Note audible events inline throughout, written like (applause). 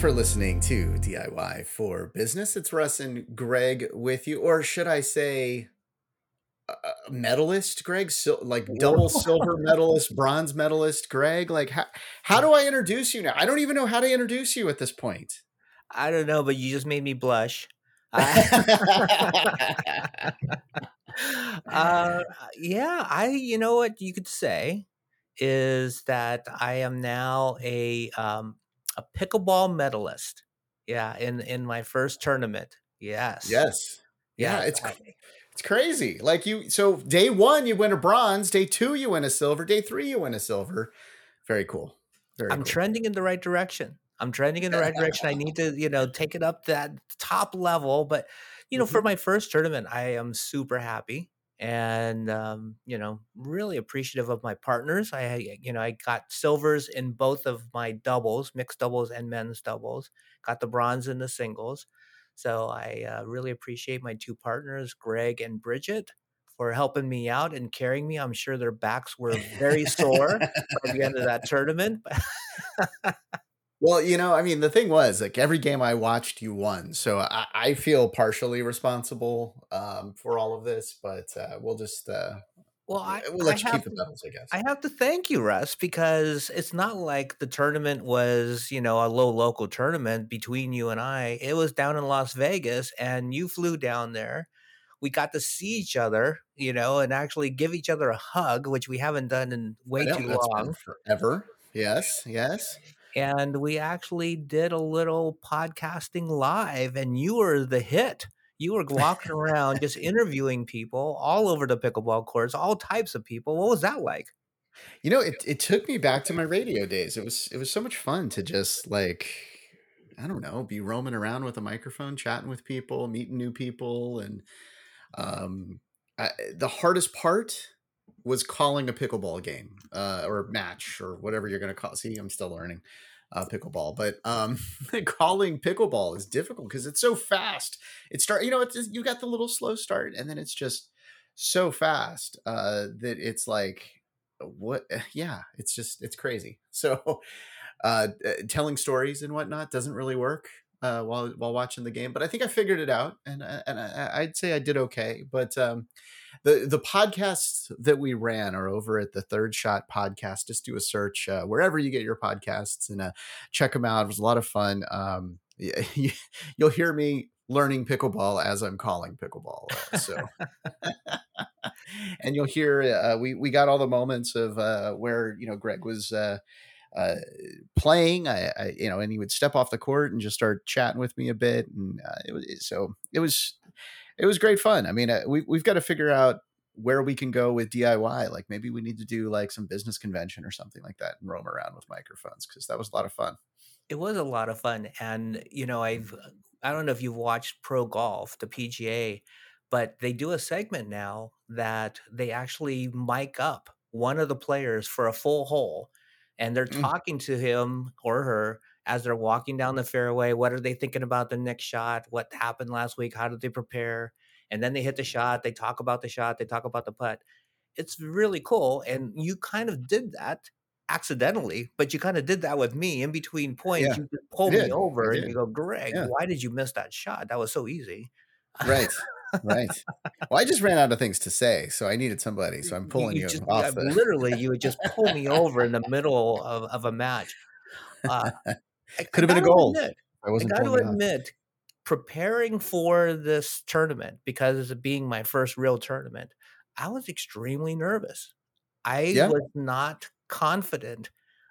For listening to DIY for Business. It's Russ and Greg with you, or should I say, uh, medalist Greg, like double silver medalist, bronze medalist Greg. Like, how how do I introduce you now? I don't even know how to introduce you at this point. I don't know, but you just made me blush. (laughs) uh, yeah, I. You know what you could say is that I am now a um, a pickleball medalist. Yeah, in in my first tournament. Yes. Yes. Yeah, it's it's crazy. Like you so day 1 you win a bronze, day 2 you win a silver, day 3 you win a silver. Very cool. Very I'm cool. trending in the right direction. I'm trending in the right (laughs) direction. I need to, you know, take it up that top level, but you know, mm-hmm. for my first tournament, I am super happy and um, you know really appreciative of my partners. I you know i got silvers in both of my doubles mixed doubles and men's doubles got the bronze in the singles. So i uh, really appreciate my two partners greg and bridget for helping me out and carrying me. I'm sure their backs were very sore by the end of that (laughs) tournament (laughs) Well, you know, I mean, the thing was like every game I watched, you won, so I, I feel partially responsible um, for all of this. But uh, we'll just uh, well, I, we'll let I you keep the medals, I guess. I have to thank you, Russ, because it's not like the tournament was, you know, a low local tournament between you and I. It was down in Las Vegas, and you flew down there. We got to see each other, you know, and actually give each other a hug, which we haven't done in way know, too long. Forever. Yes, yes and we actually did a little podcasting live and you were the hit. You were walking around just (laughs) interviewing people all over the pickleball courts all types of people. What was that like? You know it, it took me back to my radio days. It was it was so much fun to just like i don't know be roaming around with a microphone chatting with people meeting new people and um I, the hardest part was calling a pickleball game uh, or match or whatever you're going to call. See, I'm still learning uh, pickleball, but um, (laughs) calling pickleball is difficult because it's so fast. It start, you know, it's you got the little slow start, and then it's just so fast uh, that it's like what? Yeah, it's just it's crazy. (laughs) So uh, uh, telling stories and whatnot doesn't really work uh, while while watching the game, but I think I figured it out, and uh, and I, would say I did okay. But um, the the podcasts that we ran are over at the Third Shot Podcast. Just do a search uh, wherever you get your podcasts and uh, check them out. It was a lot of fun. Um, (laughs) you, will hear me learning pickleball as I'm calling pickleball. Uh, so, (laughs) (laughs) and you'll hear uh, we we got all the moments of uh, where you know Greg was. Uh, uh, playing. I, I, you know, and he would step off the court and just start chatting with me a bit, and uh, it was so it was it was great fun. I mean, uh, we we've got to figure out where we can go with DIY. Like maybe we need to do like some business convention or something like that and roam around with microphones because that was a lot of fun. It was a lot of fun, and you know, I've I don't know if you've watched Pro Golf, the PGA, but they do a segment now that they actually mic up one of the players for a full hole and they're mm. talking to him or her as they're walking down the fairway. What are they thinking about the next shot? What happened last week? How did they prepare? And then they hit the shot. They talk about the shot. They talk about the putt. It's really cool. And you kind of did that accidentally, but you kind of did that with me in between points. Yeah. You just pulled me over and you go, Greg, yeah. why did you miss that shot? That was so easy. Right right. Well, I just ran out of things to say, so I needed somebody. So I'm pulling you, you just, (laughs) off. The... Literally, you would just pull me over in the middle of, of a match. Uh, Could have been a goal. Admit, I wasn't. I got to admit, preparing for this tournament because of being my first real tournament, I was extremely nervous. I yeah. was not confident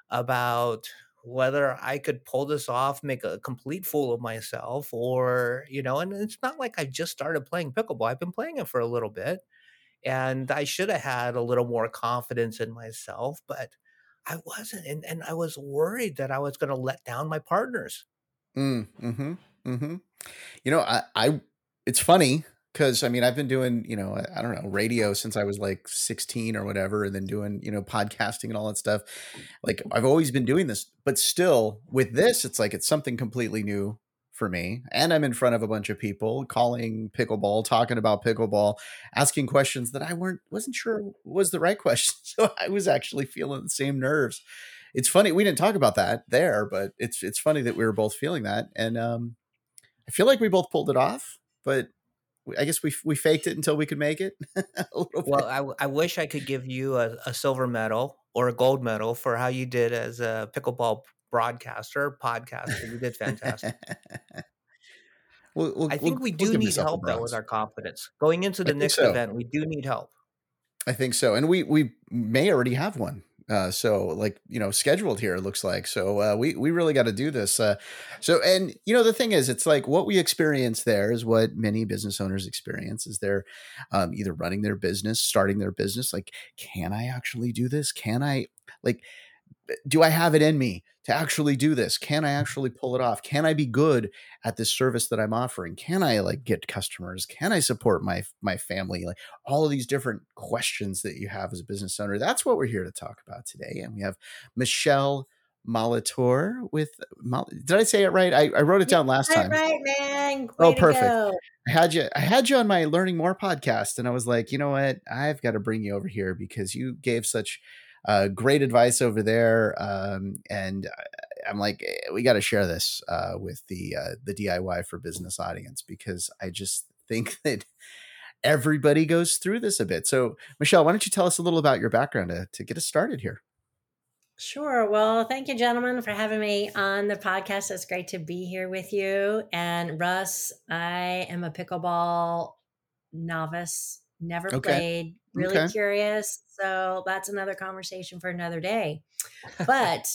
about whether I could pull this off, make a complete fool of myself, or, you know, and it's not like I just started playing pickleball. I've been playing it for a little bit and I should have had a little more confidence in myself, but I wasn't. And, and I was worried that I was going to let down my partners. Mm, hmm Mm hmm. You know, I, I, it's funny because I mean I've been doing you know I, don't know radio since I was like 16 or whatever and then doing you know podcasting and all that stuff. Like I've always been doing this but still with this it's like it's something completely new for me and I'm in front of a bunch of people calling pickleball talking about pickleball asking questions that I weren't wasn't sure was the right (laughs) question so I was actually feeling the same nerves. It's funny we didn't talk about that there, but it's it's funny that we were both feeling that, and um, I feel like we both pulled it off, but I guess we we faked it until we could make it. (laughs) well, I, I wish I could give you a, a, silver medal or a gold medal for how you did as a pickleball broadcaster, podcaster. You did fantastic. (laughs) we'll, we'll, I think we do we'll need help though with our confidence going into the next so. event. We do need help. I think so, and we we may already have one. Uh, so like you know scheduled here looks like. So uh, we we really got to do this uh, so and you know the thing is it's like what we experience there is what many business owners experience is they're um, either running their business starting their business like can i actually do this? Can i like do I have it in me to actually do this? Can I actually pull it off? Can I be good at this service that I'm offering? Can I like get customers? Can I support my my family? Like all of these different questions that you have as a business owner. That's what we're here to talk about today. And we have Michele Molitor with did I say it right? I, I wrote it down last time. Right, man. Oh, Way oh, perfect. I had you I had you on my Learning More podcast, and I was like, you know what? I've got to bring you over here because you gave such uh, great advice over there. Um, and I'm like, eh, we got to share this uh, with the uh, the DIY for business audience because I just think (laughs) that everybody goes through this a bit. So, Michele, why don't you tell us a little about your background to, to get us started here? Sure. Well, thank you, gentlemen, for having me on the podcast. It's great to be here with you. And Russ, I am a pickleball novice never okay. played, really okay. curious. So that's another conversation for another day. (laughs) But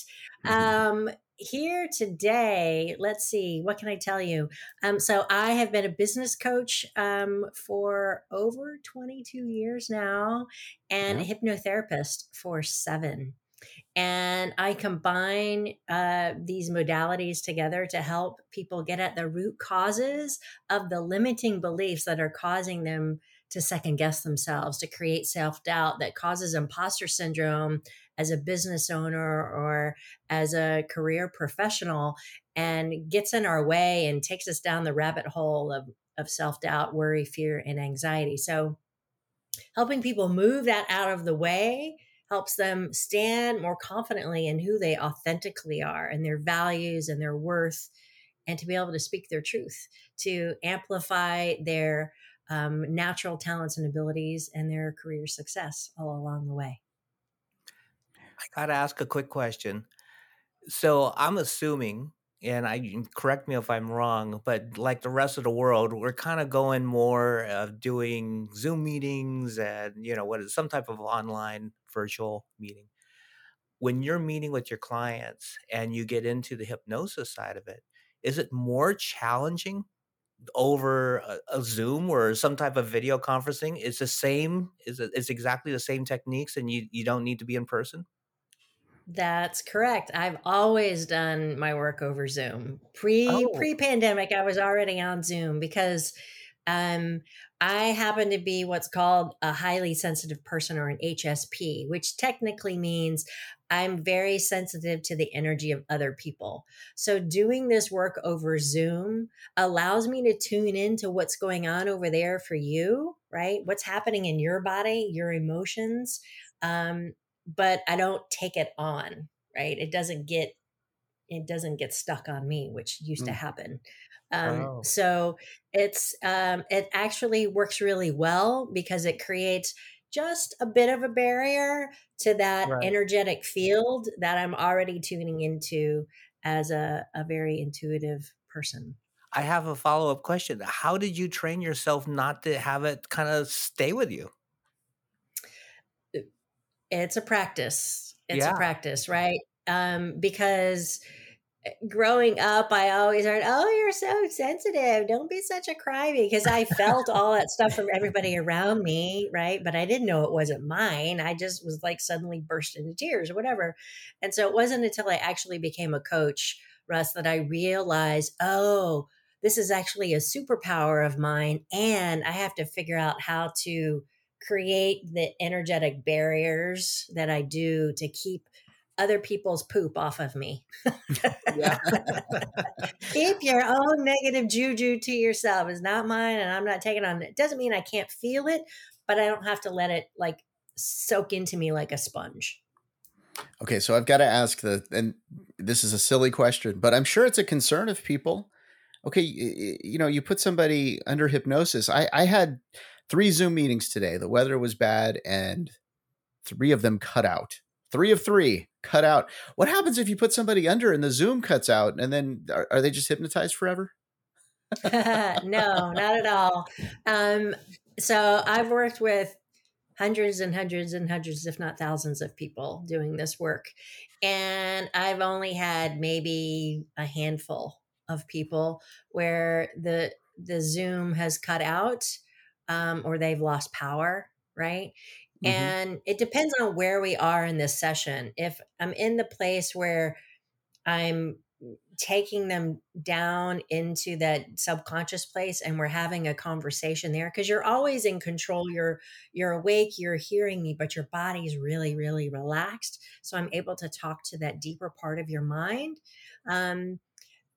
um, here today, let's see, what can I tell you? Um, so I have been a business coach um, for over 22 years now and yeah. a hypnotherapist for seven. And I combine uh, these modalities together to help people get at the root causes of the limiting beliefs that are causing them to second guess themselves, to create self doubt that causes imposter syndrome as a business owner or as a career professional and gets in our way and takes us down the rabbit hole of, of self doubt, worry, fear, and anxiety. So, helping people move that out of the way helps them stand more confidently in who they authentically are and their values and their worth and to be able to speak their truth to amplify their um, natural talents and abilities and their career success all along the way. I got to ask a quick question. So I'm assuming, and I correct me if I'm wrong, but like the rest of the world, we're kind of going more of doing Zoom meetings and you know what is some type of online virtual meeting. When you're meeting with your clients and you get into the hypnosis side of it, is it more challenging over a, a, Zoom or some type of video conferencing, it's the same. Is it's exactly the same techniques, and you you don't need to be in person. That's correct. I've always done my work over Zoom. Pre oh. pre pandemic, I was already on Zoom because um, I happen to be what's called a highly sensitive person or an HSP, which technically means I'm very sensitive to the energy of other people. So doing this work over Zoom allows me to tune into what's going on over there for you, right? What's happening in your body, your emotions. Um, but I don't take it on, right? It doesn't get it doesn't get stuck on me, which used mm. to happen. Um, oh. So it's um, it actually works really well because it creates just a bit of a barrier to that right. energetic field that I'm already tuning into as a, a very intuitive person. I have a follow up question. How did you train yourself not to have it kind of stay with you? It's a practice. It's yeah. a practice, right? Um, because growing up, I always heard, "Oh, you're so sensitive. Don't be such a crybaby." Because I felt (laughs) all that stuff from everybody around me, right? But I didn't know it wasn't mine. I just was like suddenly burst into tears or whatever. And so it wasn't until I actually became a coach, Russ, that I realized, oh, this is actually a superpower of mine, and I have to figure out how to create the energetic barriers that I do to keep other people's poop off of me. (laughs) Keep your own negative juju to yourself. It's not mine and I'm not taking on it. Doesn't mean I can't feel it, but I don't have to let it like soak into me like a sponge. Okay, so I've got to ask the, and this is a silly question, but I'm sure it's a concern of people. Okay, you, you know, you put somebody under hypnosis. I, I had three Zoom meetings today. The weather was bad, and three of them cut out. Three of three cut out. What happens if you put somebody under and the Zoom cuts out, and then are, are they just hypnotized forever? (laughs) no, not at all. Um, so I've worked with hundreds and hundreds and hundreds, if not thousands, of people doing this work. And I've only had maybe a handful of people where the the Zoom has cut out um, or they've lost power, right? Mm-hmm. And it depends on where we are in this session. If I'm in the place where I'm taking them down into that subconscious place and we're having a conversation there because you're always in control you're you're awake you're hearing me but your body's really really relaxed so i'm able to talk to that deeper part of your mind um,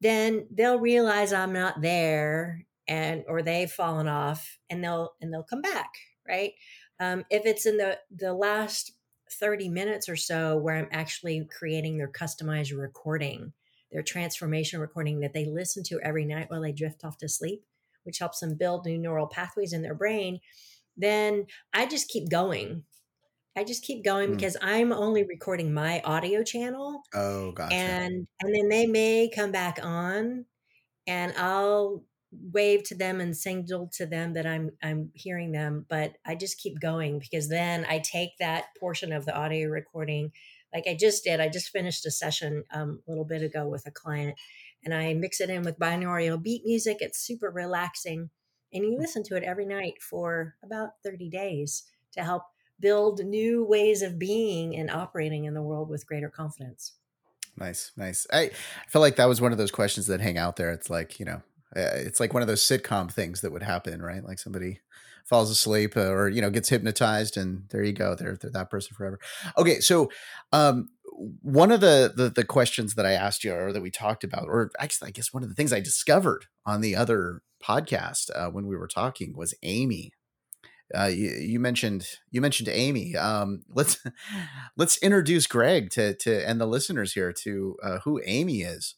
then they'll realize i'm not there and or they've fallen off and they'll and they'll come back right um, if it's in the the last 30 minutes or so where i'm actually creating their customized recording their transformation recording that they listen to every night while they drift off to sleep, which helps them build new neural pathways in their brain, then I just keep going. I just keep going mm. because I'm only recording my audio channel. Oh, gotcha. And and then they may come back on and I'll wave to them and signal to them that I'm I'm hearing them, but I just keep going because then I take that portion of the audio recording like I just did. I just finished a session um, a little bit ago with a client, and I mix it in with binaural beat music. It's super relaxing, and you listen to it every night for about 30 days to help build new ways of being and operating in the world with greater confidence. Nice, nice. I I feel like that was one of those questions that hang out there. It's like, you know, it's like one of those sitcom things that would happen, right? Like somebody falls asleep uh, or you know gets hypnotized and there you go they're, they're that person forever okay so um one of the, the, the questions that i asked you or that we talked about or actually i guess one of the things i discovered on the other podcast uh, when we were talking was amy uh, you, you, mentioned you mentioned Amy. Um, let's (laughs) let's introduce Greg to to and the listeners here to uh, who Amy is.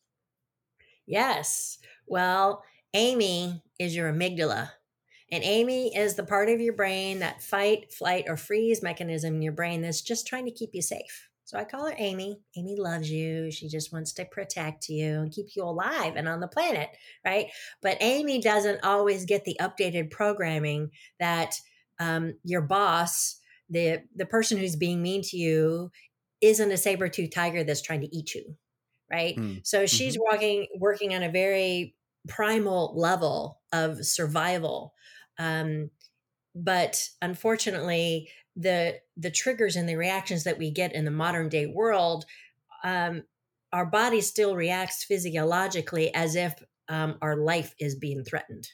Yes. Well, Amy is your amygdala. And Amy is the part of your brain, that fight, flight, or freeze mechanism in your brain that's just trying to keep you safe. So I call her Amy. Amy loves you. She just wants to protect you and keep you alive and on the planet, right? But Amy doesn't always get the updated programming that um, your boss, the the person who's being mean to you, isn't a saber tooth tiger that's trying to eat you, right? Mm. So she's mm-hmm. walking, working on a very primal level of survival um, but unfortunately, the the triggers and the reactions that we get in the modern day world, um, our body still reacts physiologically as if um, our life is being threatened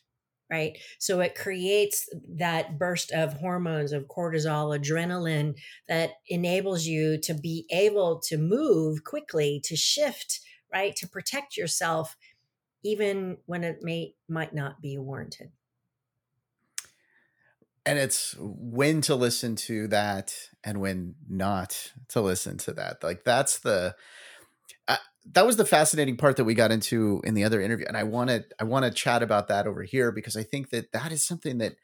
right? So it creates that burst of hormones of cortisol, adrenaline that enables you to be able to move quickly, to shift, right? To protect yourself, even when it may might not be warranted and it's when to listen to that and when not to listen to that like that's the that was the fascinating part that we got into in the other interview and i want to i want to chat about that over here because i think that that is something that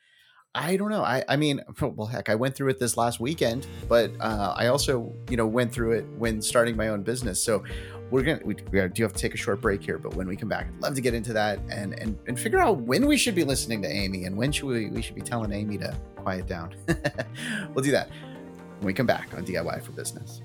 I don't know. I, I mean, (laughs) well, heck, I went through it this last weekend, but uh, I also, you know, went through it when starting my own business. So we're gonna we, we do have to take a short break here, but when we come back, I'd love to get into that and and and figure out when we should be listening to Amy and when should we we should be telling Amy to quiet down. (laughs) we'll do that when we come back on DIY for Business.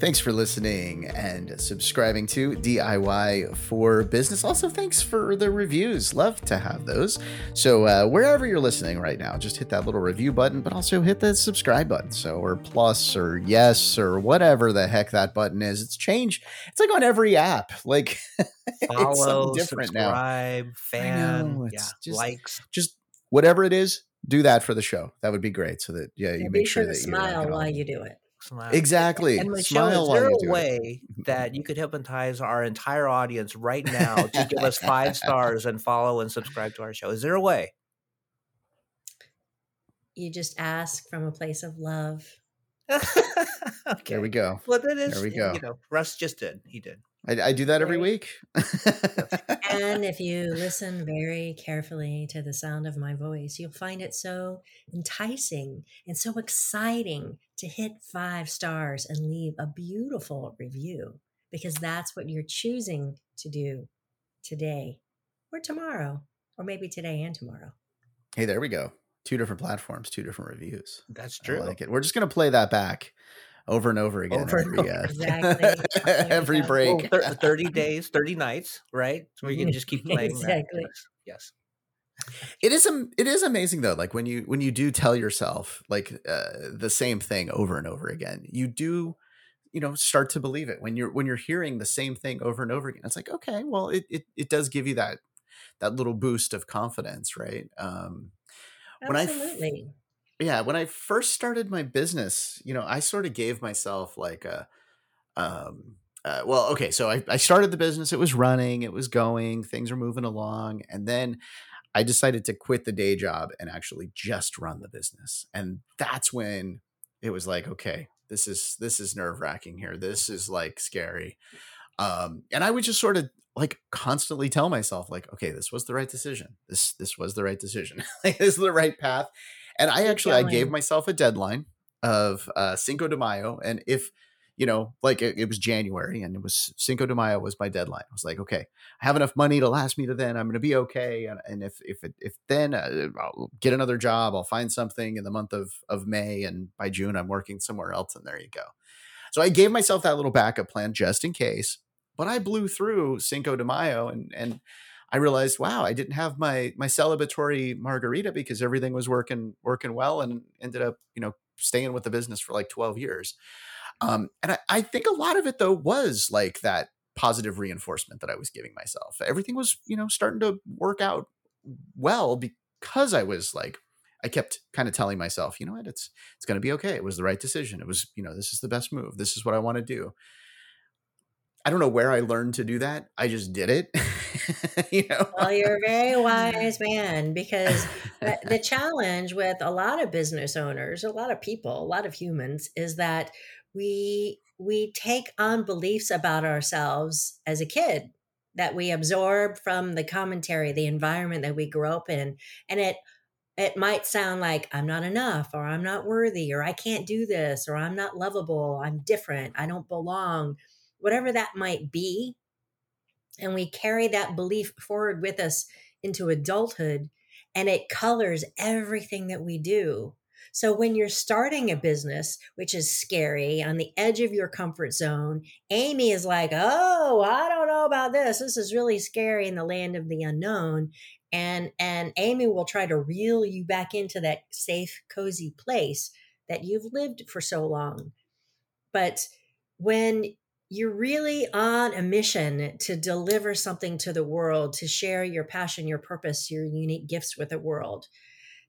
Thanks for listening and subscribing to DIY for Business. Also, thanks for the reviews. Love to have those. So, uh, wherever you're listening right now, just hit that little review button, but also hit the subscribe button. So, or plus, or yes, or whatever the heck that button is. It's changed. It's like on every app. Like, (laughs) follow, different subscribe, now. fan, know, yeah, just, likes. Just whatever it is, do that for the show. That would be great. So that, yeah, you yeah, make sure, sure that you smile while you do it. Smile. Exactly. And Michele, Smile is there a way (laughs) that you could hypnotize our entire audience right now to give us five stars and follow and subscribe to our show? Is there a way? You just ask from a place of love. okay. (laughs) There we go. Well, that is. There we go. You know, Russ just did. He did. I, I do that every week. and if (laughs) you listen very carefully to the sound of my voice, you'll find it so enticing and so exciting to hit five stars and leave a beautiful review because that's what you're choosing to do today or tomorrow, or maybe today and tomorrow. Hey, there we go. Two different platforms, two different reviews. That's true. I like it. We're just going to play that back over and over again over every, uh, exactly. (laughs) every break. Well, 30 days, 30 nights, right? So we can just keep (laughs) playing exactly. That. Yes. It is it is amazing though like when you when you do tell yourself like uh, the same thing over and over again you do you know start to believe it when you're when you're hearing the same thing over and over again it's like okay well it it, it does give you that that little boost of confidence right um Absolutely. when I yeah, when I first started my business, you know, I sort of gave myself like a um uh, well, okay, so I, I started the business, it was running, it was going, things were moving along, and then I decided to quit the day job and actually just run the business. And that's when it was like, okay, this is this is nerve-wracking here. This is like scary. Um, and I would just sort of like constantly tell myself like okay this was the right decision this this was the right decision (laughs) like this is the right path and i actually i gave myself a deadline of uh cinco de mayo and if you know like it, it, was january and it was cinco de mayo was my deadline. I was like okay i have enough money to last me to then i'm gonna be okay and, and if if it, if then uh, i'll get another job i'll find something in the month of of may and by june i'm working somewhere else and there you go. So i gave myself that little backup plan just in case but I blew through Cinco de Mayo and and I realized, wow, I didn't have my my celebratory margarita because everything was working working well and ended up, you know, staying with the business for like 12 years. Um, and I, I think a lot of it though was like that positive reinforcement that I was giving myself. Everything was, you know, starting to work out well because I was like I kept kind of telling myself, you know what, it's it's going to be okay. It was the right decision. It was, you know, this is the best move. This is what I want to do. I don't know where I learned to do that. I just did it. (laughs) (laughs) you know. Well, you're a very (laughs) wise man because the challenge with a lot of business owners, a lot of people, a lot of humans is that we we take on beliefs about ourselves as a kid that we absorb from the commentary, the environment that we grew up in, and it it might sound like I'm not enough or I'm not worthy or I can't do this or I'm not lovable, I'm different, I don't belong whatever that might be. And we carry that belief forward with us into adulthood, and it colors everything that we do. So when you're starting a business, which is scary on the edge of your comfort zone, Amy is like, "Oh, I don't know about this. This is really scary in the land of the unknown." And and Amy will try to reel you back into that safe, cozy place that you've lived for so long. But when you're really on a mission to deliver something to the world, to share your passion, your purpose, your unique gifts with the world.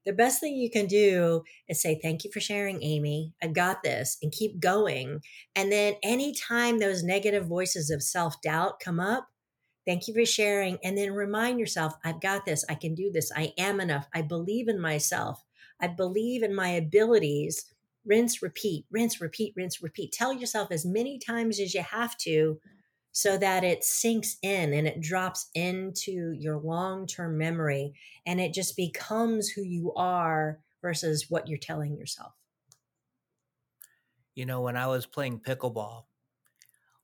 The best thing you can do is say, Thank you for sharing, Amy. I got this, and keep going. And then anytime those negative voices of self doubt come up, thank you for sharing. And then remind yourself, I've got this. I can do this. I am enough. I believe in myself. I believe in my abilities rinse, repeat, rinse, repeat, rinse, repeat. Tell yourself as many times as you have to so that it sinks in and it drops into your long term memory and it just becomes who you are versus what you're telling yourself. You know, when I was playing pickleball,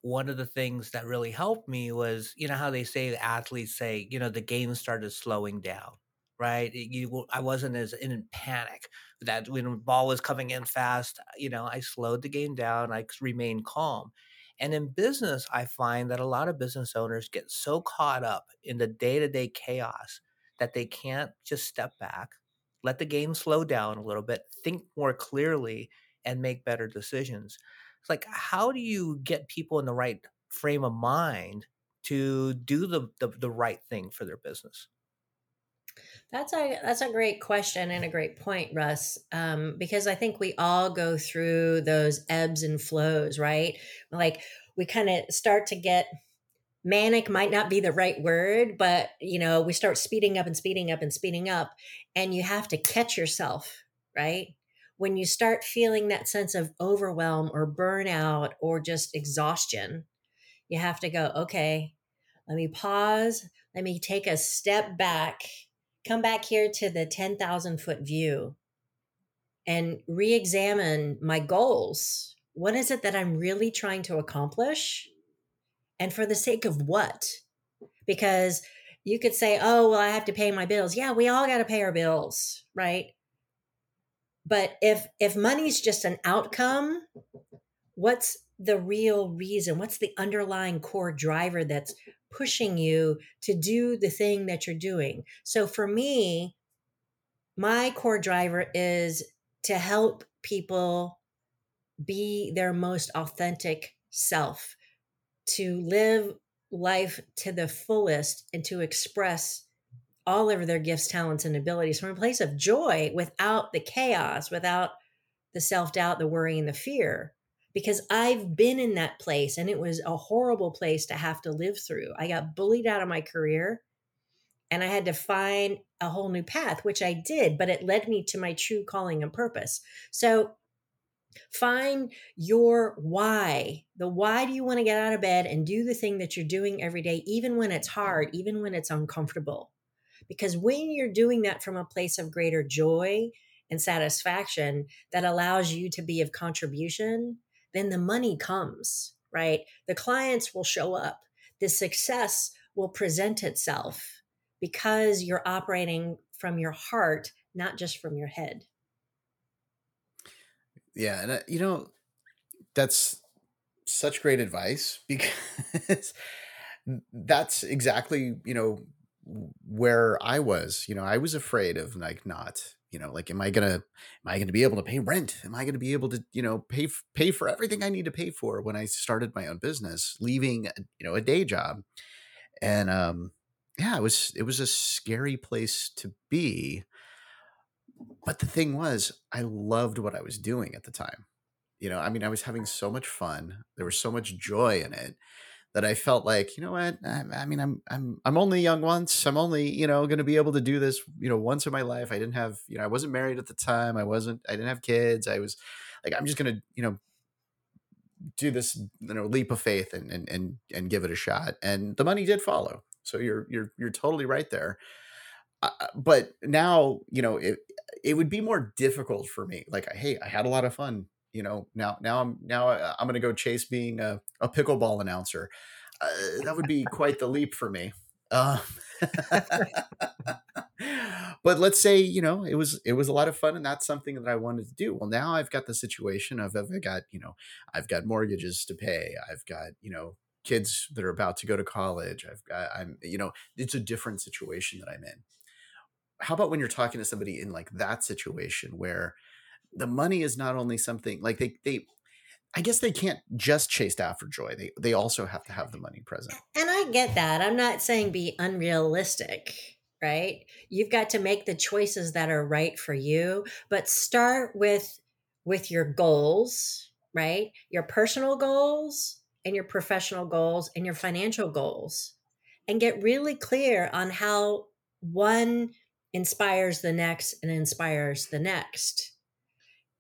one of the things that really helped me was, you know, how they say the athletes say, you know, the game started slowing down right? You, I wasn't as in panic that when the ball was coming in fast, uh, you know, I slowed the game down. I remained calm. And in business, I find that a lot of business owners get so caught up in the day to day chaos that they can't just step back, let the game slow down a little bit, think more clearly, and make better decisions. It's like, how do you get people in the right frame of mind to do the, the, the right thing for their business? That's a that's a great question and a great point, Russ. Um, because I think we all go through those ebbs and flows, right? Like we kind of start to get manic might not be the right word, but you know, we start speeding up and speeding up and speeding up, and you have to catch yourself, right? When you start feeling that sense of overwhelm or burnout or just exhaustion, you have to go, okay, let me pause. Let me take a step back, come back here to the 10,000 foot view and re examine my goals. What is it that I'm really trying to accomplish? And for the sake of what? Because you could say, oh, well, I have to pay my bills. Yeah, we all got to pay our bills, right? But if if money's just an outcome, what's the real reason? What's the underlying core driver that's pushing you to do the thing that you're doing? So for me, my core driver is to help people be their most authentic self, to live life to the fullest and to express all of their gifts, talents, and abilities from a place of joy without the chaos, without the self doubt, the worry, and the fear. Because I've been in that place and it was a horrible place to have to live through. I got bullied out of my career and I had to find a whole new path, which I did, but it led me to my true calling and purpose. So Find your why. The why do you want to get out of bed and do the thing that you're doing every day, even when it's hard, even when it's uncomfortable? Because when you're doing that from a place of greater joy and satisfaction that allows you to be of contribution, then the money comes, right? The clients will show up. The success will present itself because you're operating from your heart, not just from your head. Yeah, and uh, you know, that's such great advice (laughs) because that's exactly, you know, where I was. You know, I was afraid of like not, you know, like am I to am I to be able to pay rent? Am I to be able to, you know, pay pay for everything I need to pay for when I started my own business, leaving, you know, a day job. And um yeah, it was it was a scary place to be but the thing was, I loved what I was doing at the time. You know, I mean, I was having so much fun. There was so much joy in it that I felt like, you know what? I, I mean, I'm I'm I'm only young once. I'm only, you know, going to be able to do this, you know, once in my life. I didn't have, you know, I wasn't married at the time. I wasn't I didn't have kids. I was like I'm just going to, you know, do this, you know, leap of faith and and and and give it a shot. And the money did follow. So you're you're you're totally right there. Uh, but now, you know, it, it would be more difficult for me. Like, hey, I had a lot of fun. You know, now now I'm now I'm going to go chase being a, a pickleball announcer. Uh, that would be quite the leap for me. Uh, (laughs) but let's say you know it was it was a lot of fun and that's something that I wanted to do. Well, now I've got the situation of I've got you know I've got mortgages to pay. I've got you know kids that are about to go to college. I've got I'm you know it's a different situation that I'm in how about when you're talking to somebody in like that situation where the money is not only something like they they I guess they can't just chase after joy. They they also have to have the money present. And I get that. I'm not saying be unrealistic, right? You've got to make the choices that are right for you, but start with with your goals, right? Your personal goals and your professional goals and your financial goals. And get really clear on how one inspires the next and inspires the next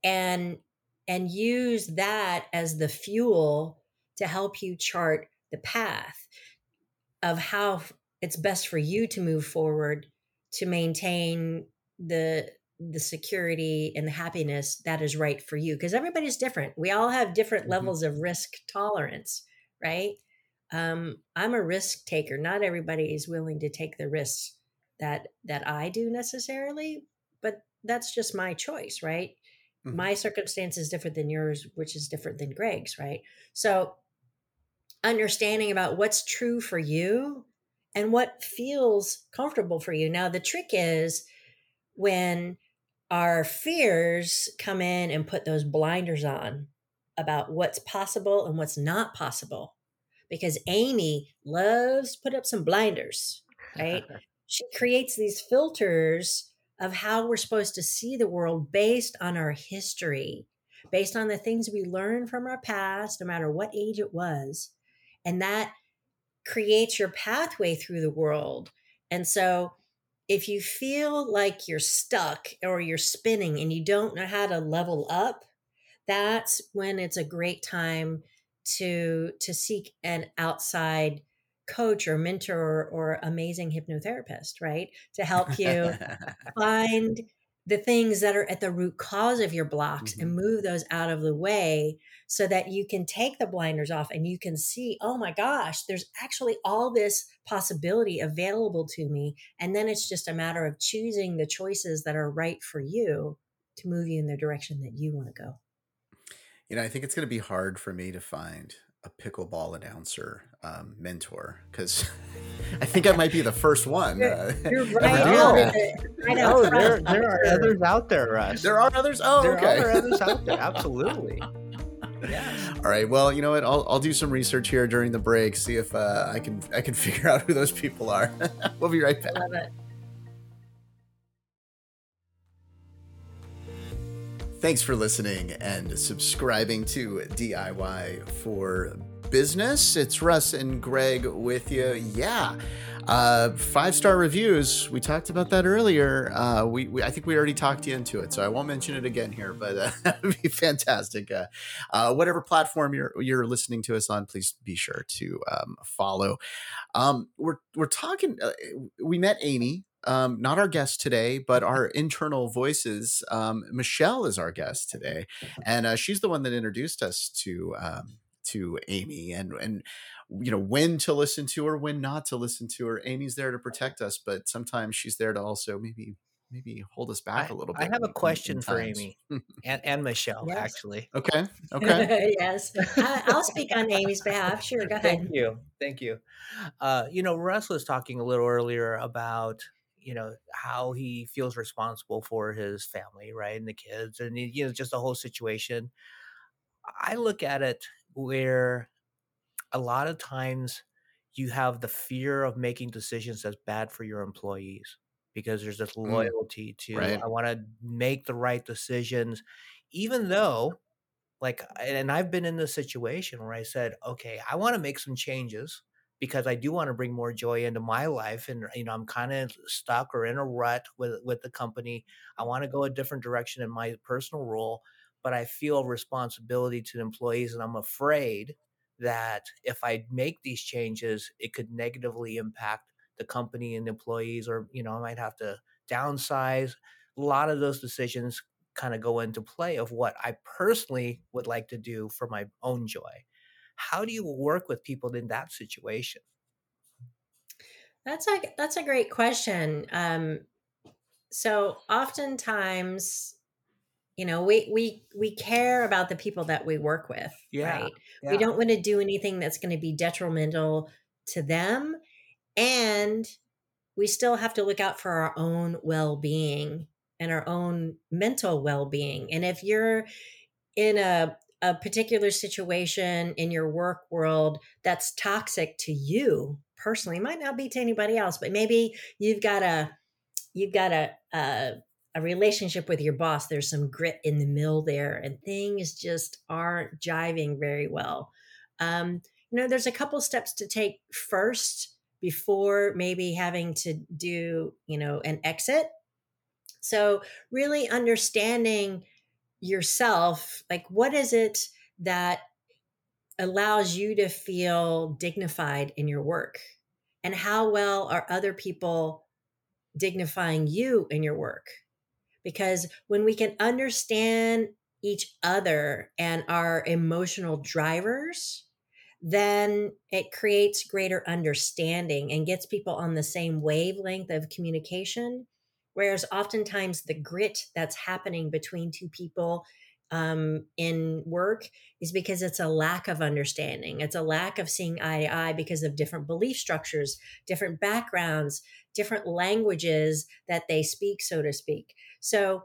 and and use that as the fuel to help you chart the path of how it's best for you to move forward to maintain the the security and the happiness that is right for you because everybody's different we all have different mm-hmm. levels of risk tolerance right um, i'm a risk taker not everybody is willing to take the risks that that I do necessarily, but that's just my choice, right? Mm-hmm. My circumstance is different than yours, which is different than Greg's, right? So understanding about what's true for you and what feels comfortable for you. Now the trick is when our fears come in and put those blinders on about what's possible and what's not possible because Amy loves put up some blinders, right? (laughs) she creates these filters of how we're supposed to see the world based on our history, based on the things we learned from our past, no matter what age it was. And that creates your pathway through the world. And so if you feel like you're stuck or you're spinning and you don't know how to level up, that's when it's a great time to to seek an outside coach or mentor or, amazing hypnotherapist, right? To help you (laughs) find the things that are at the root cause of your blocks mm-hmm. and move those out of the way so that you can take the blinders off and you can see, oh my gosh, there's actually all this possibility available to me. And then it's just a matter of choosing the choices that are right for you to move you in the direction that you want to go. You know, I think it's going to be hard for me to find a pickleball announcer um, mentor because (laughs) I think I might be the first one. You're, uh, you're (laughs) right. I know. Oh, there, there are others out there, Russ. There are others. Oh, there okay. are others out there. (laughs) Absolutely. Yeah. All right. Well, you know what? I'll, I'll do some research here during the break. See if uh, I can I can figure out who those people are. we'll be right back. Thanks for listening and subscribing to DIY for Business. It's Russ and Greg with you. Yeah. Uh, five star reviews. We talked about that earlier. Uh, we, we, I think we already talked you into it, so I won't mention it again here. But uh, (laughs) that would be fantastic. Uh, uh, whatever platform you're you're listening to us on, please be sure to um, follow. Um, we're we're talking. Uh, we met Amy um, not our guest today, but our internal voices. Um, Michele is our guest today, and uh, she's the one that introduced us to um, to Amy and and you know when to listen to her, when not to listen to her. Amy's there to protect us, but sometimes she's there to also maybe maybe hold us back I, a little bit. I have a question for Amy and, and Michele, yes. actually. (laughs) Okay. Okay. (laughs) yes. I, will speak on Amy's behalf. Sure. Go ahead. Thank you. Thank you. Uh, you know, Russ was talking a little earlier about you know how he feels responsible for his family right and the kids and you know just the whole situation i look at it where a lot of times you have the fear of making decisions that's bad for your employees because there's this mm, loyalty to right. i want to make the right decisions even though like and i've been in this situation where i said okay i want to make some changes because I do want to bring more joy into my life. And, you know, I'm kind of stuck or in a rut with, with the company. I want to go a different direction in my personal role, but I feel responsibility to the employees. And I'm afraid that if I make these changes, it could negatively impact the company and employees, or, you know, I might have to downsize. A lot of those decisions kind of go into play of what I personally would like to do for my own joy. How do you work with people in that situation? That's a that's a great question. Um, so oftentimes, you know, we we we care about the people that we work with, yeah, right? Yeah. We don't want to do anything that's going to be detrimental to them, and we still have to look out for our own well-being and our own mental well-being. And if you're in a a particular situation in your work world that's toxic to you personally might not be to anybody else but maybe you've got a you've got a, a a relationship with your boss there's some grit in the mill there and things just aren't jiving very well. Um, you know there's a couple steps to take first before maybe having to do you know an exit. So really understanding yourself like what is it that allows you to feel dignified in your work? And how well are other people dignifying you in your work? Because when we can understand each other and our emotional drivers then it creates greater understanding and gets people on the same wavelength of communication Whereas oftentimes the grit that's happening between two people um, in work is because it's a lack of understanding. It's a lack of seeing eye to eye because of different belief structures, different backgrounds, different languages that they speak, so to speak. So,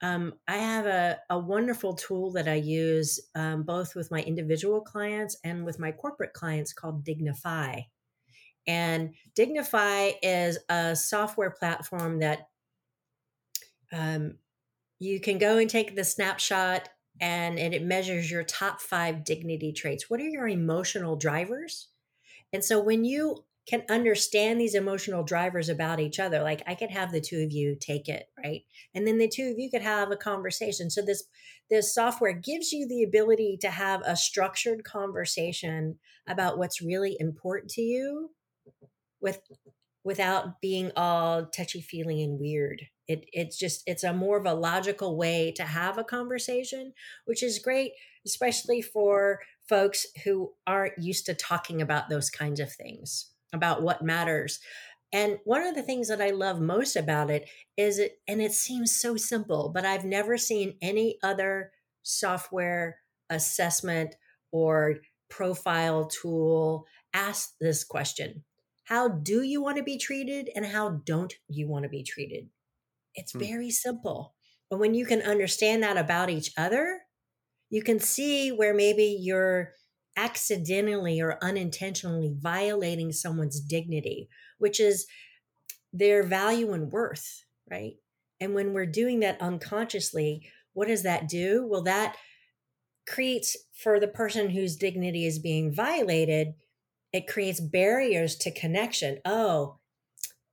um, I have a, a wonderful tool that I use um, both with my individual clients and with my corporate clients called Dignify. And Dignify is a software platform that um, you can go and take the snapshot and, and it measures your top five dignity traits. What are your emotional drivers? And so when you can understand these emotional drivers about each other. Like I could have the two of you take it, right? And then the two of you could have a conversation. So this this software gives you the ability to have a structured conversation about what's really important to you with without being all touchy feely and weird. It it's just it's a more of a logical way to have a conversation, which is great, especially for folks who aren't used to talking about those kinds of things about what matters. And one of the things that I love most about it is it, and it seems so simple, but I've never seen any other software assessment or profile tool ask this question How do you want to be treated, and how don't you want to be treated? It's hmm. very simple. But when you can understand that about each other, you can see where maybe you're accidentally or unintentionally violating someone's dignity, which is their value and worth, right? And when we're doing that unconsciously, what does that do? Well, that creates for the person whose dignity is being violated, it creates barriers to connection. Oh,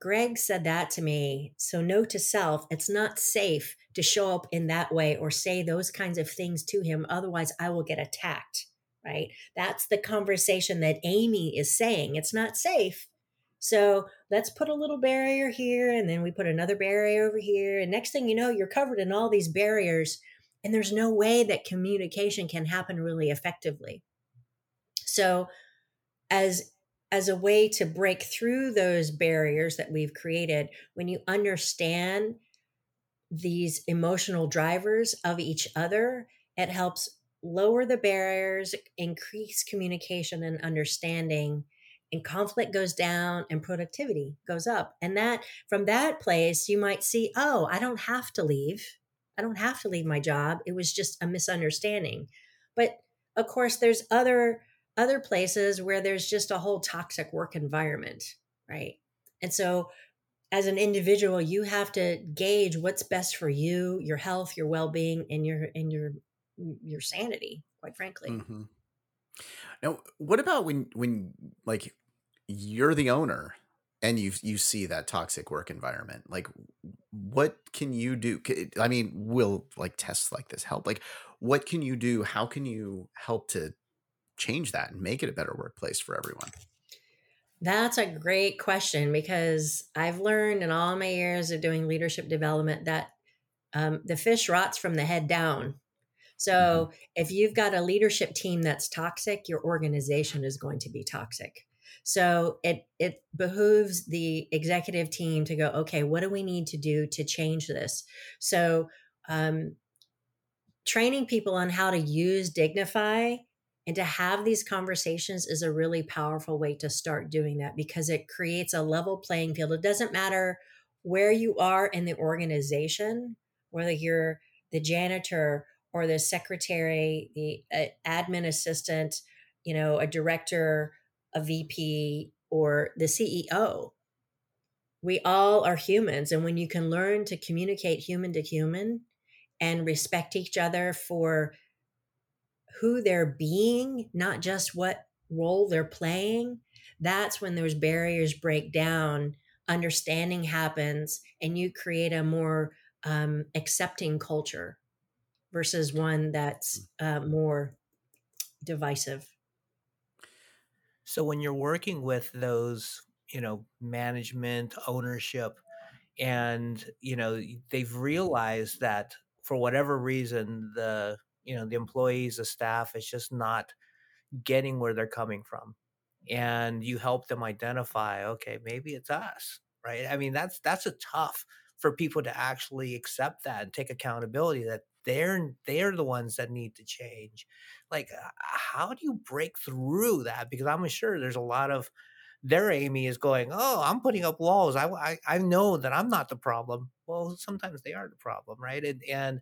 Greg said that to me. So, note to self, it's not safe to show up in that way or say those kinds of things to him. Otherwise, I will get attacked right? That's the conversation that Amy is saying. It's not safe. So let's put a little barrier here, and then we put another barrier over here. And next thing you know, you're covered in all these barriers, and there's no way that communication can happen really effectively. So, as as a way to break through those barriers that we've created, when you understand these emotional drivers of each other, it helps lower the barriers, increase communication and understanding, and conflict goes down and productivity goes up. And that from that place, you might see, oh, I don't have to leave. I don't have to leave my job. It was just a misunderstanding. But of course, there's other other places where there's just a whole toxic work environment, right? And so as an individual, you have to gauge what's best for you, your health, your well-being, and your and your your sanity quite frankly mm-hmm. now what about when when like you're the owner and you you see that toxic work environment like what can you do i mean will like tests like this help like what can you do how can you help to change that and make it a better workplace for everyone that's a great question because i've learned in all my years of doing leadership development that um, the fish rots from the head down Mm-hmm. So mm-hmm. if you've got a leadership team that's toxic, your organization is going to be toxic. So it it behooves the executive team to go, okay, what do we need to do to change this? So um, training people on how to use Dignify and to have these conversations is a really powerful way to start doing that because it creates a level playing field. It doesn't matter where you are in the organization, whether you're the janitor or the secretary, the uh, admin assistant, you know, a director, a VP, or the CEO. We all are humans. And when you can learn to communicate human to human and respect each other for who they're being, not just what role they're playing, that's when those barriers break down, understanding happens, and you create a more um, accepting culture versus one that's mm. uh, more divisive. So when you're working with those, you know, management, ownership, and you know they've realized that for whatever reason the you know the employees the staff is just not getting where they're coming from and you help them identify okay maybe it's us right? I mean that's that's a tough for people to actually accept that and take accountability that they're they're the ones that need to change. Like uh, how do you break through that? Because i'm sure there's a lot of their amy is going oh i'm putting up walls. I, I i know that i'm not the problem. Well sometimes they are the problem right? And and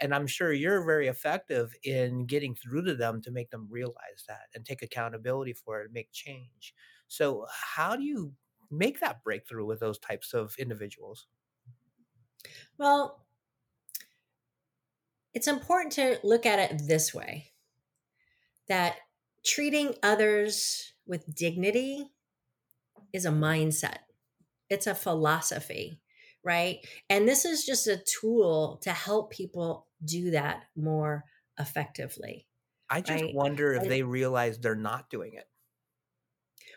and i'm sure you're very effective in getting through to them to make them realize that and take accountability for it and make change. So how do you make that breakthrough with those types of individuals? Well it's important to look at it this way that treating others with dignity is a mindset. It's a philosophy, right? And this is just a tool to help people do that more effectively. I just Right. wonder if they realize they're not doing it.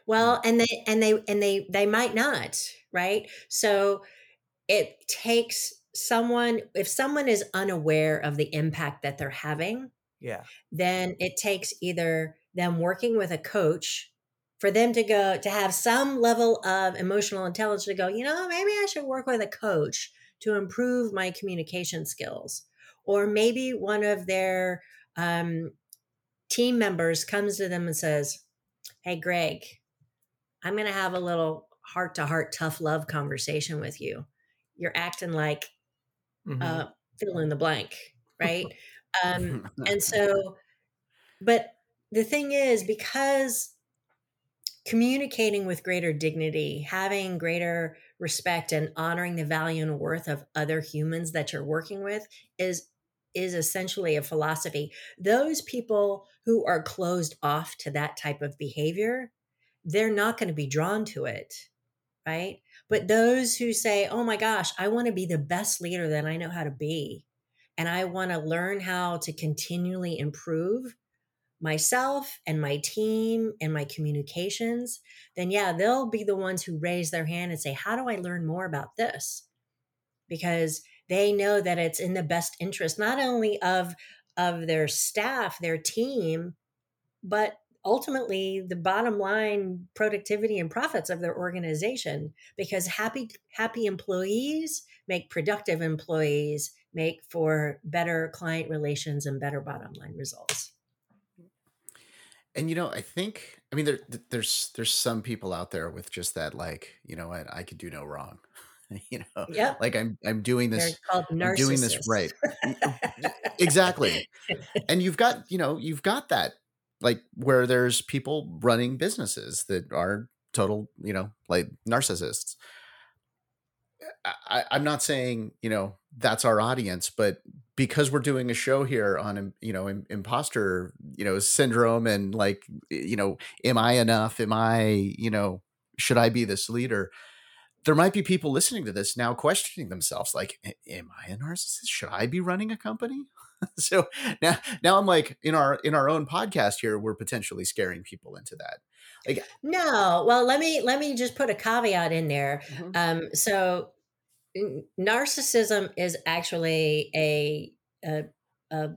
Well, and they and they and they they might not, right? So it takes someone if someone is unaware of the impact that they're having, Yeah. then it takes either them working with a coach for them to go to have some level of emotional intelligence to go, you know, maybe I should work with a coach to improve my communication skills. Or maybe one of their um, team members comes to them and says, Hey, Greg, I'm going to have a little heart to heart, tough love conversation with you. You're acting like Mhm. uh, fill in the blank, right? (laughs) um, (laughs) and so, but the thing is, because communicating with greater dignity, having greater respect, and honoring the value and worth of other humans that you're working with is is essentially a philosophy. Those people who are closed off to that type of behavior, they're not going to be drawn to it, right? But those who say, "Oh my gosh, I want to be the best leader that I know how to be." and I want to learn how to continually improve myself and my team and my communications, then yeah, they'll be the ones who raise their hand and say, How do I learn more about this? Because they know that it's in the best interest not only of of their staff, their team, but ultimately the bottom line productivity and profits of their organization because happy happy employees make productive employees make for better client relations and better bottom line results and you know i think i mean there there's there's some people out there with just that like you know what? I could do no wrong. (laughs) You know yeah like i'm i'm doing this called i'm doing this right. Uh, exactly. And you've got you know you've got that like where there's people running businesses that are total you know like narcissists I, i'm not saying you know that's our audience but because we're doing a show here on you know imposter you know syndrome and like you know am i enough? Am i you know should i be this leader? There might be people listening to this now questioning themselves like am i a narcissist? Should i be running a company? (laughs) So now now i'm like in our in our own podcast here we're potentially scaring people into that. Like no well let me let me just put a caveat in there. Mhm. um so narcissism is actually a a a,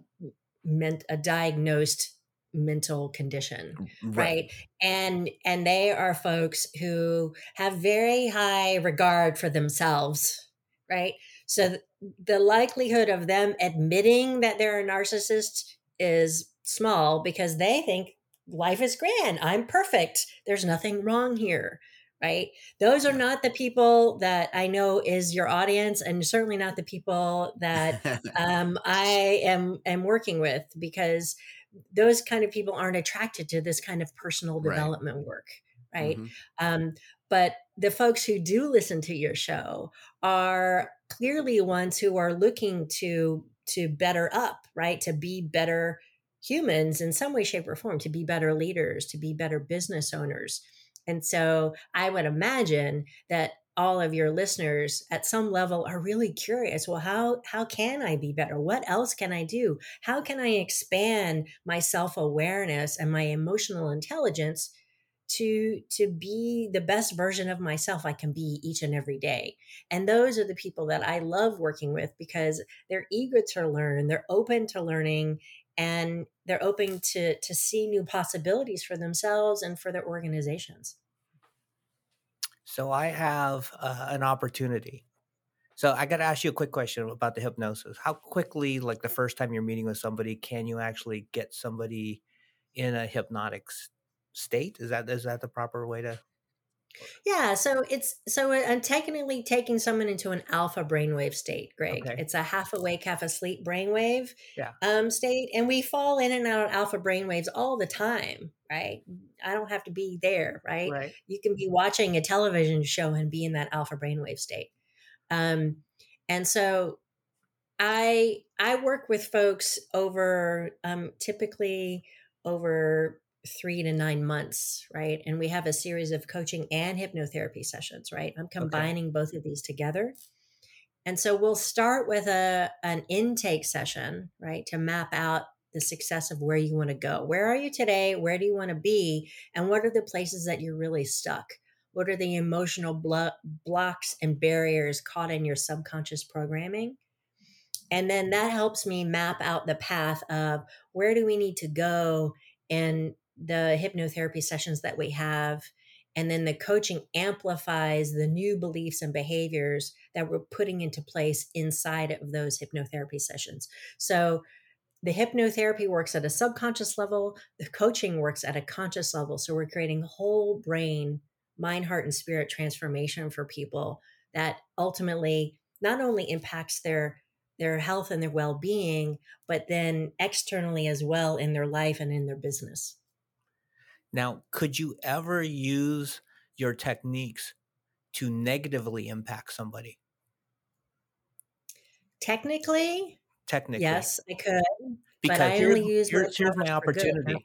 ment, a diagnosed mental condition right? And and they are folks who have very high regard for themselves right? So th- the likelihood of them admitting that they're a narcissist is small because they think life is grand. I'm perfect. There's nothing wrong here right those are not the people that i know is your audience and certainly not the people that (laughs) um, I am am working with because those kind of people aren't attracted to this kind of personal Right. development work, right? Mhm. Um, but the folks who do listen to your show are clearly ones who are looking to to better up, right? To be better humans in some way, shape, or form, to be better leaders, to be better business owners. And so I would imagine that all of your listeners at some level are really curious well how how can i be better? What else can i do? How can i expand my self-awareness and my emotional intelligence to to be the best version of myself i can be each and every day? And those are the people that i love working with because they're eager to learn they're open to learning and they're open to to see new possibilities for themselves and for their organizations So I have uh, an opportunity. So I got to ask you a quick question about the hypnosis. How quickly, like the first time you're meeting with somebody, can you actually get somebody in a hypnotic state? Is that is that the proper way to? Yeah, so it's so I'm technically taking someone into an alpha brainwave state, Greg. Okay. It's a half awake, half asleep brainwave Yeah. um, state, and we fall in and out of alpha brainwaves all the time, right? I don't have to be there, right? Right. You can be watching a television show and be in that alpha brainwave state. Um, and so I I work with folks over um, typically over three to nine months, right? And we have a series of coaching and hypnotherapy sessions, right? I'm combining okay. both of these together. And so we'll start with a an intake session, right, to map out the success of where you want to go. Where are you today? Where do you want to be? And what are the places that you're really stuck? What are the emotional blo- blocks and barriers caught in your subconscious programming? And then that helps me map out the path of where do we need to go in the hypnotherapy sessions that we have. And then the coaching amplifies the new beliefs and behaviors that we're putting into place inside of those hypnotherapy sessions. So the hypnotherapy works at a subconscious level, the coaching works at a conscious level. So we're creating whole brain, mind, heart, and spirit transformation for people that ultimately not only impacts their their health and their well-being, but then externally as well in their life and in their business. Now, could you ever use your techniques to negatively impact somebody? Technically, technically. Yes, I could. Because but I here's, only use here's, here's my opportunity.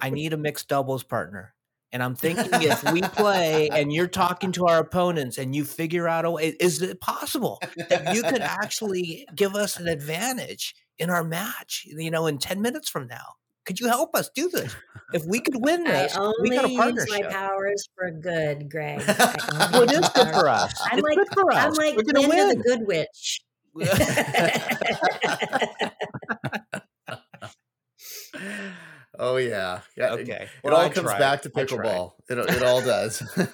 I need a mixed doubles partner. And I'm thinking if we play and you're talking (laughs) to our opponents and you figure out a way, is it possible that you could (laughs) actually give us an advantage in our match, you know, in 10 minutes from now? Could you help us do this? If we could win this, we got a partnership. Use my powers for good, Greg. well, (laughs) it is good for us. I'm it's like, good for us. I'm like We're gonna win. the Good Witch. (laughs) oh yeah, yeah. Okay. It, well, it all comes back to pickleball. It it all does. (laughs)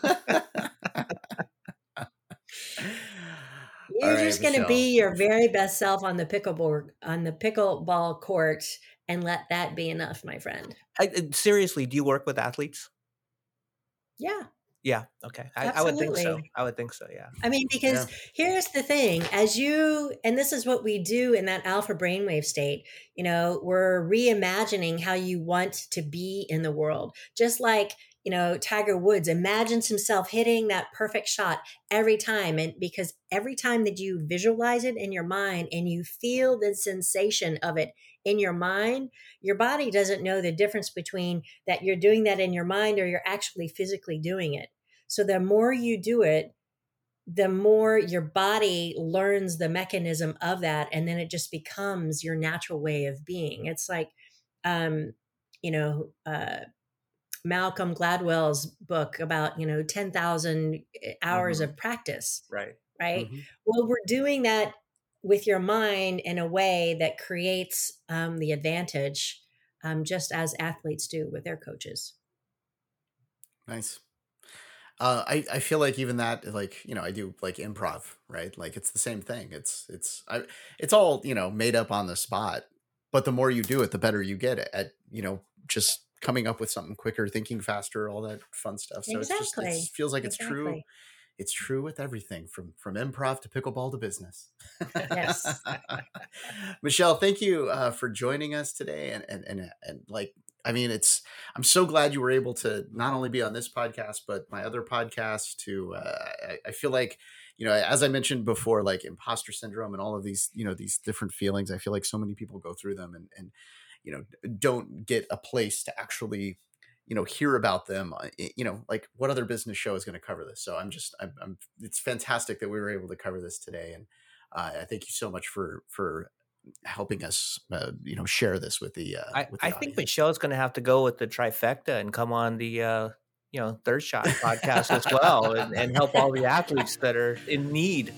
You're right, just going to be your very best self on the pickleball on the pickleball court, and let that be enough, my friend. I, uh, seriously, do you work with athletes? Yeah. Yeah. Okay. I, I, would think so. I would think so. Yeah. I mean, because yeah. here's the thing as you, and this is what we do in that alpha brainwave state, you know, we're reimagining how you want to be in the world. Just like, you know, Tiger Woods imagines himself hitting that perfect shot every time. And because every time that you visualize it in your mind and you feel the sensation of it in your mind, your body doesn't know the difference between that you're doing that in your mind or you're actually physically doing it. So the more you do it, the more your body learns the mechanism of that and then it just becomes your natural way of being. It's like um you know, uh Malcolm Gladwell's book about, you know, 10,000 eh, hours mm-hmm. of practice. Right. Right. Mm-hmm. Well, we're doing that with your mind in a way that creates um, the advantage, um, just as athletes do with their coaches. Nice. Uh, I, I feel like even that like you know I do like improv right like it's the same thing it's it's I it's all you know made up on the spot but the more you do it the better you get at you know just coming up with something quicker thinking faster all that fun stuff so exactly. it's just it feels like exactly. it's true it's true with everything from from improv to pickleball to business. Yes. (laughs) Michele, thank you uh, for joining us today, and and and and like I mean, it's I'm so glad you were able to not only be on this podcast but my other podcast. To uh, I, I feel like you know, as I mentioned before, like imposter syndrome and all of these you know these different feelings. I feel like so many people go through them and and you know don't get a place to actually you know hear about them uh, you know like what other business show is going to cover this? So i'm just I'm, I'm, it's fantastic that we were able to cover this today and uh, i thank you so much for for helping us uh, you know share this with the uh, i, with the I think michele's going to have to go with the trifecta and come on the uh you know third shot podcast as well and, and help all the athletes that are in need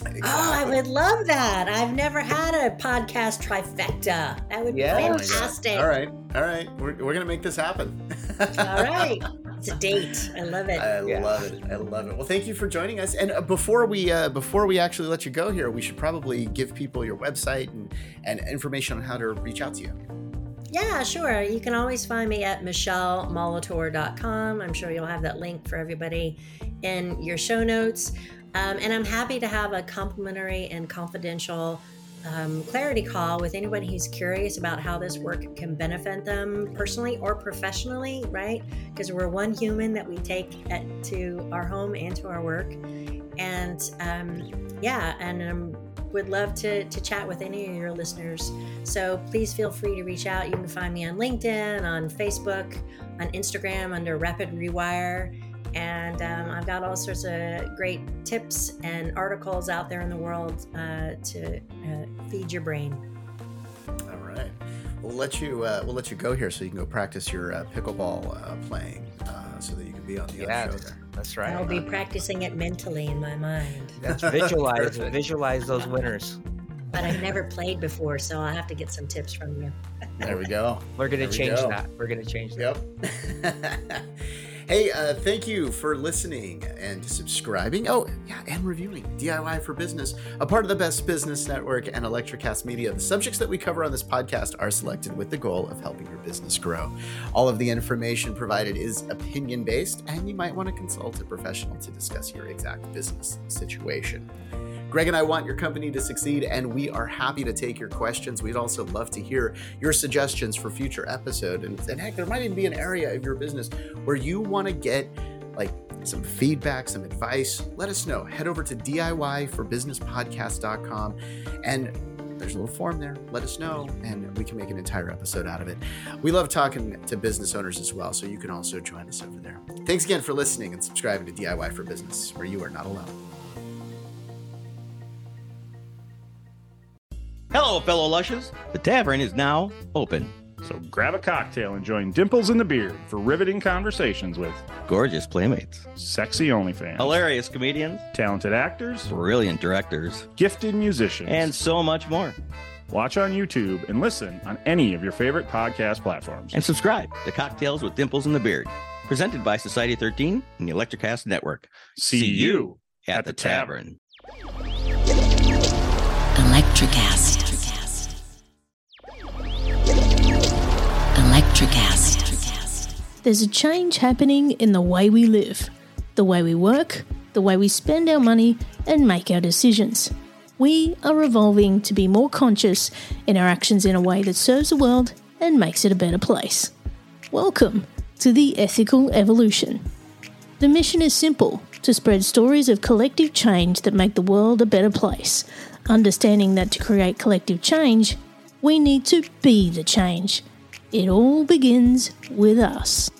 Exactly. Oh, I would love that. I've never had a podcast trifecta. That would yeah. be fantastic. Oh all right. All right. We're, we're going to make this happen. all right. (laughs) It's a date. I love it. I yeah. love it. I love it. Well, thank you for joining us. And uh, before we uh, before we actually let you go here, we should probably give people your website and, and information on how to reach out to you. Yeah, sure. You can always find me at michelemolitor.com. I'm sure you'll have that link for everybody in your show notes. Um, and I'm happy to have a complimentary and confidential um, clarity call with anybody who's curious about how this work can benefit them personally or professionally, right? Because we're one human that we take at, to our home and to our work. And um, yeah, and I'm would love to, to chat with any of your listeners. So please feel free to reach out. You can find me on LinkedIn, on Facebook, on Instagram under Rapid Rewire. And um, I've got all sorts of great tips and articles out there in the world uh, to uh, feed your brain. All right. We'll let you. Uh, we'll let you go here so you can go practice your uh, pickleball uh, playing, uh, so that you can be on the Yeah, other show there. that's right. I'll be practicing it mentally in my mind. That's (laughs) visualize visualize those winners. But I've never played before, so I'll have to get some tips from you. There we go. We're gonna There we change go. that. We're gonna change that. Yep. (laughs) hey, uh, thank you for listening and subscribing. Oh, yeah, and reviewing DIY for Business, a part of the Best Business Network and Electricast Media. The subjects that we cover on this podcast are selected with the goal of helping your business grow. All of the information provided is opinion based, and you might want to consult a professional to discuss your exact business situation. Greg and I want your company to succeed, and we are happy to take your questions. We'd also love to hear your suggestions for future episode. And, and heck, there might even be an area of your business where you want to get like some feedback, some advice. Let us know. Head over to DIYforbusinesspodcast.com and there's a little form there. Let us know, and we can make an entire episode out of it. We love talking to business owners as well, so you can also join us over there. Thanks again for listening and subscribing to DIY for Business, where you are not alone. Hello, fellow lushes. The tavern is now open. So grab a cocktail and join Dimples in the Beard for riveting conversations with Gorgeous playmates, sexy OnlyFans, hilarious comedians, talented actors, brilliant directors, gifted musicians, and so much more. watch on YouTube and listen on any of your favorite podcast platforms. And subscribe to Cocktails with Dimples in the Beard, presented by Society 13 and the Electricast Network. See you at, at the the tavern. tavern. Electricast. Electricast. There's a change happening in the way we live, the way we work, the way we spend our money, and make our decisions. We are evolving to be more conscious in our actions in a way that serves the world and makes it a better place. Welcome to the Ethical Evolution. The mission is simple to spread stories of collective change that make the world a better place, understanding that to create collective change, we need to be the change. It all begins with us.